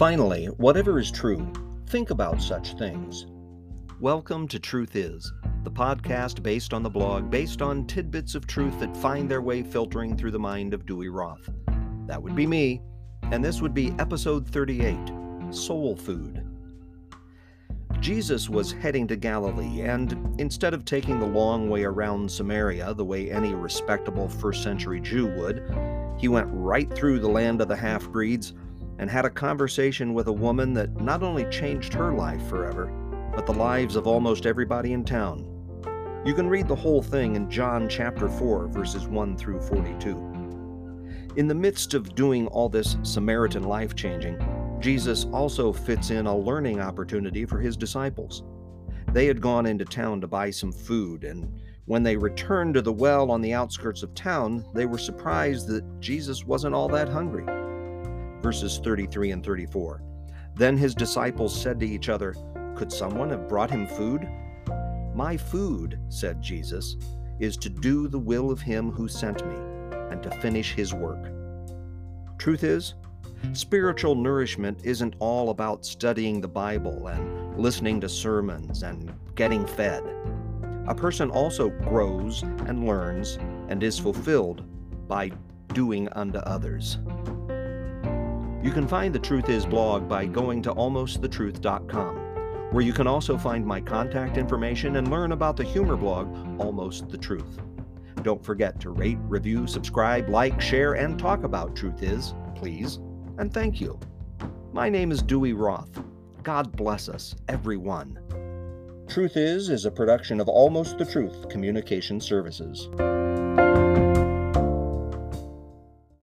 Finally, whatever is true, think about such things. Welcome to Truth Is, the podcast based on the blog, based on tidbits of truth that find their way filtering through the mind of Dewey Roth. That would be me, and this would be episode 38 Soul Food. Jesus was heading to Galilee, and instead of taking the long way around Samaria the way any respectable first century Jew would, he went right through the land of the half breeds and had a conversation with a woman that not only changed her life forever, but the lives of almost everybody in town. You can read the whole thing in John chapter 4, verses 1 through 42. In the midst of doing all this Samaritan life changing, Jesus also fits in a learning opportunity for his disciples. They had gone into town to buy some food, and when they returned to the well on the outskirts of town, they were surprised that Jesus wasn't all that hungry. Verses 33 and 34. Then his disciples said to each other, Could someone have brought him food? My food, said Jesus, is to do the will of him who sent me and to finish his work. Truth is, Spiritual nourishment isn't all about studying the Bible and listening to sermons and getting fed. A person also grows and learns and is fulfilled by doing unto others. You can find the Truth Is blog by going to almostthetruth.com, where you can also find my contact information and learn about the humor blog, Almost the Truth. Don't forget to rate, review, subscribe, like, share, and talk about Truth Is, please and thank you. My name is Dewey Roth. God bless us, everyone. Truth Is is a production of Almost the Truth Communication Services.